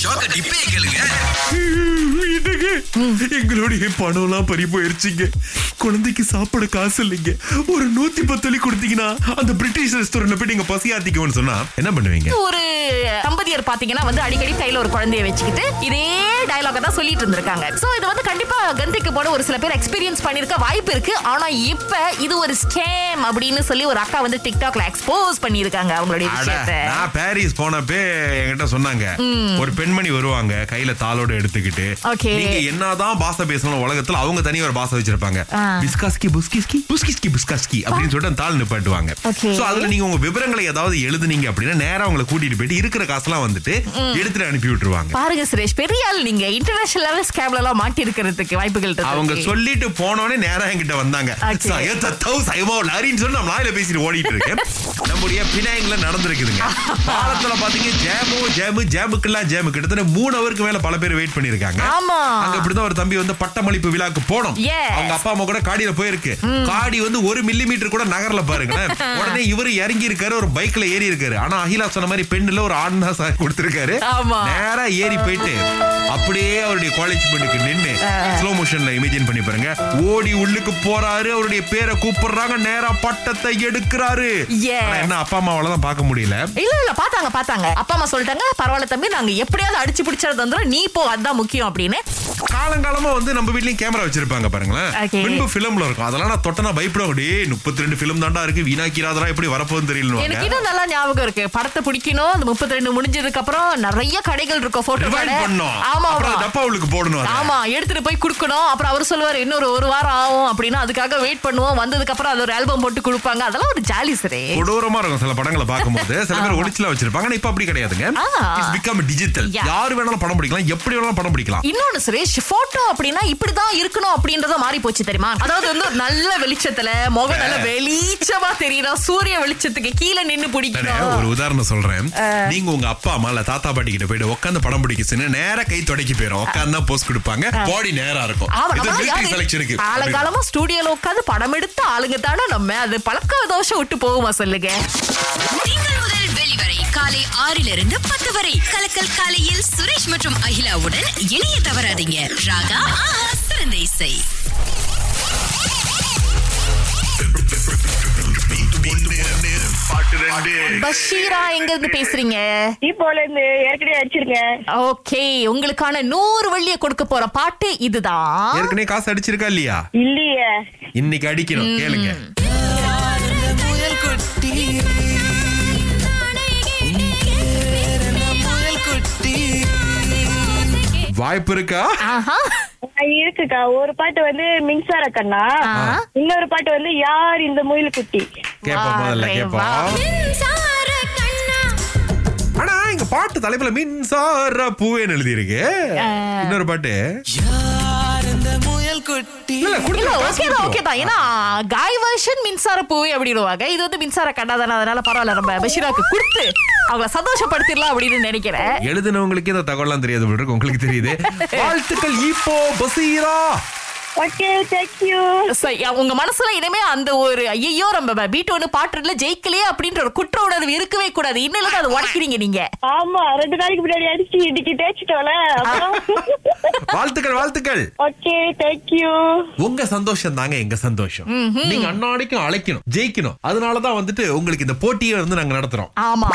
ஷாக்க டிப்பே கேளுங்க. என்னங்க எங்களுடைய பணம் எல்லாம் பறி போயிருச்சுங்க. குழந்தைக்கு சாப்பிட காசு இல்லைங்க. ஒரு நூத்தி பத்து வழி கொடுத்தீங்கன்னா அந்த பிரிட்டிஷ் ரெஸ்டாரண்ட்ல போய் நீங்க பசியாத்திக்குவோம்னு சொன்னா என்ன பண்ணுவீங்க? ஒரு தம்பதியர் பாத்தீங்கன்னா வந்து அடிக்கடி கையில ஒரு குழந்தைய வச்சுக்கிட்டு இதே டயலாக தான் சொல்லிட்டு இருந்திருக்காங்க. சோ இது வந்து கண்டிப்பா கந்திக்கு போட ஒரு சில பேர் எக்ஸ்பீரியன்ஸ் பண்ணிருக்க வாய்ப்பு இருக்கு. ஆனா இப்ப இது ஒரு ஸ்கேம் அப்படின்னு சொல்லி ஒரு அக்கா வந்து டிக்டாக்ல எக்ஸ்போஸ் பண்ணிருக்காங்க அவங்களுடைய விஷயத்தை. நான் பாரிஸ் போனப்பே என்கிட்ட சொன்னாங்க. ஒரு பெண்மணி வருவாங்க கையில தாளோட எடுத்துக்கிட்டு. நீங்க என்னதான் பாச பேசணும் உலகத்துல அவங்க தனி ஒரு பாச வச்சிருப்பாங்க. பிஸ்காஸ்கி புஸ்கிஸ்கி புஸ்கிஸ்கி புஸ்காஸ்கி அப்படின்னு சொல்லிட்டு தாள் நிப்பாட்டுவாங்க. சோ அதுல நீங்க உங்க விவரங்களை ஏதாவது எழுதுனீங்க அப்படின்னா நேரா உங்களை கூட்டிட்டு போயிட்டு இருக்கிற காசுலாம் வந்துட்டு எடுத்துட்டு அனுப்பி விட்டுருவாங்க. பாருங்க சுரேஷ் பெரிய ஆள் நீங்க. இன்டர்நேஷனல் லெவல் ஸ்கேம்ல எல்லாம் மாட்டி இருக்கிறதுக்கு வாய்ப்புகள் அவங்க சொல்லிட்டு போனோடனே நேரா என்கிட்ட வந்தாங்க. லாரின்னு சொல்லி நான் லாயில பேசிட்டு ஓடிட்டு இருக்கேன். நம்முடைய பினாயங்ல நடந்திருக்குதுங்க. பாலத்துல பாத்தீங்க ஜேமோ ஜேமு ஜேமுக்கெல்லாம் ஜேமு கிட்டத்தட்ட மூணு ஹவருக்கு மேல பல பேர் வெயிட் பண்ணிருக்காங்க ஆமா. அங்க இப்படிதான் ஒரு தம்பி வந்து பட்டமளிப்பு விழாக்கு போனோம். அவங்க அப்பா அம்மா கூட காடியில போயிருக்கு. காடி வந்து ஒரு மில்லி மீட்டர் கூட நகர்ல பாருங்களேன். உடனே இவரு இறங்கி இருக்காரு ஒரு பைக்ல ஏறி இருக்காரு. ஆனா அகிலா சொன்ன மாதிரி பெண்ணுல ஒரு ஆண் தான் கொடுத்திருக்காரு. நேரா ஏறி போயிட்டு அப்படியே அவருடைய காலேஜ் பெண்ணுக்கு நின்னு ஸ்லோ மோஷன்ல இமேஜின் பண்ணி பாருங்க. ஓடி உள்ளுக்கு போறாரு அவருடைய பேரை கூப்பிடுறாங்க நேரா பட்டத்தை எடுக்கிறாரு. என்ன அப்பா அம்மாவால தான் பார்க்க முடியல. இல்ல இல்ல பாத்தாங்க பாத்தாங்க அப்பா அம்மா சொல்லிட்டாங்க பரவாயில்ல தம்பி நாங்க எப்படியாவது அடிச்சு பிடிச்சது வந்துடும் நீ போ அதுதான் முக்கியம் அப்படின்னு காலங்காலமா வந்து நம்ம வீட்லயும் கேமரா வச்சிருப்பாங்க பாருங்களேன். பின்பு பிலிம்ல இருக்கும். அதெல்லாம் நான் தொட்டனா பயப்படுவேன் டே முப்பத்தி ரெண்டு பிலிம் தாண்டா இருக்கு. வீணாக்கிறாதெல்லாம் எப்படி வரப்போகுதுன்னு எனக்கு தெரியல இன்னும் நல்லா ஞாபகம் இருக்கு. படத்தை பிடிக்கணும். அந்த முப்பத்தி ரெண்டு முடிஞ்சதுக்கு அப்புறம் நிறைய கடைகள் இருக்கும் போட்டோ ஆமா டப்பாவுக்கு போடணும். ஆமா எடுத்துட்டு போய் குடுக்கணும். அப்புறம் அவர் சொல்லுவாரு இன்னொரு ஒரு வாரம் ஆகும் அப்படின்னா அதுக்காக வெயிட் பண்ணுவோம். வந்ததுக்கு அப்புறம் அது ஒரு ஆல்பம் போட்டு கொடுப்பாங்க. அதெல்லாம் ஒரு ஜாலி சரே கொடூரமா இருக்கும் சில படங்களை பார்க்கும்போது. சில பேர் ஒளிச்சுல வச்சிருப்பாங்க. இப்ப அப்படி கிடையாதுங்க. Become digital. யார் வேணாலும் படம் பிடிக்கலாம். எப்படி வேணாலும் படம் பிடிக்கலாம். இன்னொன்னு சுரேஷ் போட்டோ அப்படின்னா இப்படிதான் இருக்கணும் அப்படின்றத மாறி போச்சு தெரியுமா? அதாவது வந்து ஒரு நல்ல வெளிச்சத்துல முகம் நல்ல வெளிச்சமா தெரியணும் சூரிய வெளிச்சத்துக்கு கீழே நின்னு நானு பிடிக்கணும் ஒரு உதாரணம் சொல்றேன். நீங்க உங்க அப்பா அம்மா இல்ல தாத்தா பாட்டி கிட்ட போயிட்டு உட்காந்து படம் பிடிக்குச்சுன்னு நேரா கை தொடக்கி போயிரும். உட்காந்து போஸ்ட் கொடுப்பாங்க. பாடி நேரா இருக்கும். காலங்காலமா ஸ்டூடியோல உட்காந்து படம் எடுத்த ஆளுங்க தானே நம்ம. அது பழக்க தோஷம் விட்டு போகுமா சொல்லுங்க? காலை ஆறிலிருந்து பத்து வரை. கலக்கல் காலையில் சுரேஷ் மற்றும் அகிலாவுடன் இணைய தவறாதீங்க. ராகா சிறந்த இசை. பஷீரா எங்க இருந்து பேசுறீங்க? இப்போல இருந்து ஏற்கனவே அடிச்சிருக்கேன் ஓகே உங்களுக்கான நூறு வெள்ளிய கொடுக்க போற பாட்டு இதுதான் ஏற்கனவே காசு அடிச்சிருக்கா இல்லையா? இல்லையே. இன்னைக்கு அடிக்கணும் கேளுங்க. வாய்ப்பு இருக்கா? இருக்குக்கா. ஒரு பாட்டு வந்து மின்சார கண்ணா. இன்னொரு பாட்டு வந்து யார் இந்த முயல் குட்டி? கேப்போம் முதல்ல வா, கேப்போம் ஆனா இங்க பாட்டு தலைப்புல மின்சார பூவேன்னு எழுதி இருக்கு இன்னொரு பாட்டு. காய் வெர்ஷன் மின்சார பூவே அப்படிடுவாங்க இது வந்து மின்சார கண்ணா தானே அதனால பரவாயில்ல நம்ம பஷீராக்கு கொடுத்து அவங்கள சந்தோஷப்படுத்திடலாம் அப்படின்னு நினைக்கிறேன். எழுதினவங்களுக்கே இந்த தகவலாம் தெரியாது உங்களுக்கு தெரியுது. வாழ்த்துக்கள் இப்போ பசீரா. ஓகே தேங்க்யூ So, உங்க மனசுல இனிமே அந்த ஒரு ஐயோ நம்ம பீட் ஒண்ணு பாட்டுல ஜெயிக்கலையே அப்படின்ற ஒரு குற்ற உணர்வு இருக்கவே கூடாது. இன்னும் அதை உடைக்கிறீங்க நீங்க. ஆமா ரெண்டு நாளைக்கு முன்னாடி அடிச்சு இன்னைக்கு தேய்ச்சிட்டோம்ல வாழ்த்துக்கள் வாழ்த்துக்கள். ஓகே தேங்க்யூ உங்க சந்தோஷம் தாங்க எங்க சந்தோஷம். நீங்க அன்னாடிக்கும் அழைக்கணும் ஜெயிக்கணும். அதனாலதான் வந்துட்டு உங்களுக்கு இந்த போட்டியை வந்து நாங்க நடத்துறோம். ஆமா.